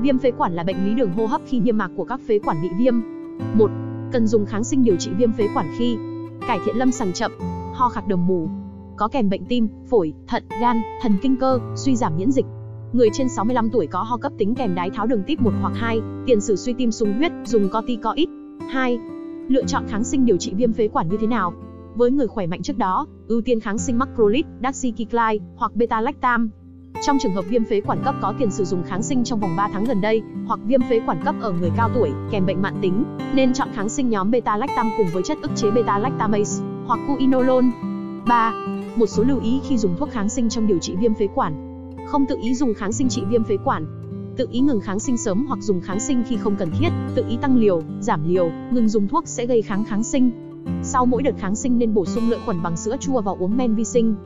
Viêm phế quản là bệnh lý đường hô hấp khi niêm mạc của các phế quản bị viêm. 1. Cần dùng kháng sinh điều trị viêm phế quản khi cải thiện lâm sàng chậm, ho khạc đờm mù, có kèm bệnh tim, phổi, thận, gan, thần kinh cơ, suy giảm miễn dịch. Người trên 65 tuổi có ho cấp tính kèm đái tháo đường tiếp 1 hoặc 2, tiền sử suy tim sung huyết, dùng corticoid. 2. Lựa chọn kháng sinh điều trị viêm phế quản như thế nào? Với người khỏe mạnh trước đó, ưu tiên kháng sinh macrolide, daxicycline hoặc beta-lactam. Trong trường hợp viêm phế quản cấp có tiền sử dụng kháng sinh trong vòng 3 tháng gần đây, hoặc viêm phế quản cấp ở người cao tuổi, kèm bệnh mãn tính, nên chọn kháng sinh nhóm beta-lactam cùng với chất ức chế beta-lactamase hoặc cuinolone. 3. Một số lưu ý khi dùng thuốc kháng sinh trong điều trị viêm phế quản. Không tự ý dùng kháng sinh trị viêm phế quản. Tự ý ngừng kháng sinh sớm hoặc dùng kháng sinh khi không cần thiết, tự ý tăng liều, giảm liều, ngừng dùng thuốc sẽ gây kháng kháng sinh. Sau mỗi đợt kháng sinh nên bổ sung lợi khuẩn bằng sữa chua và uống men vi sinh.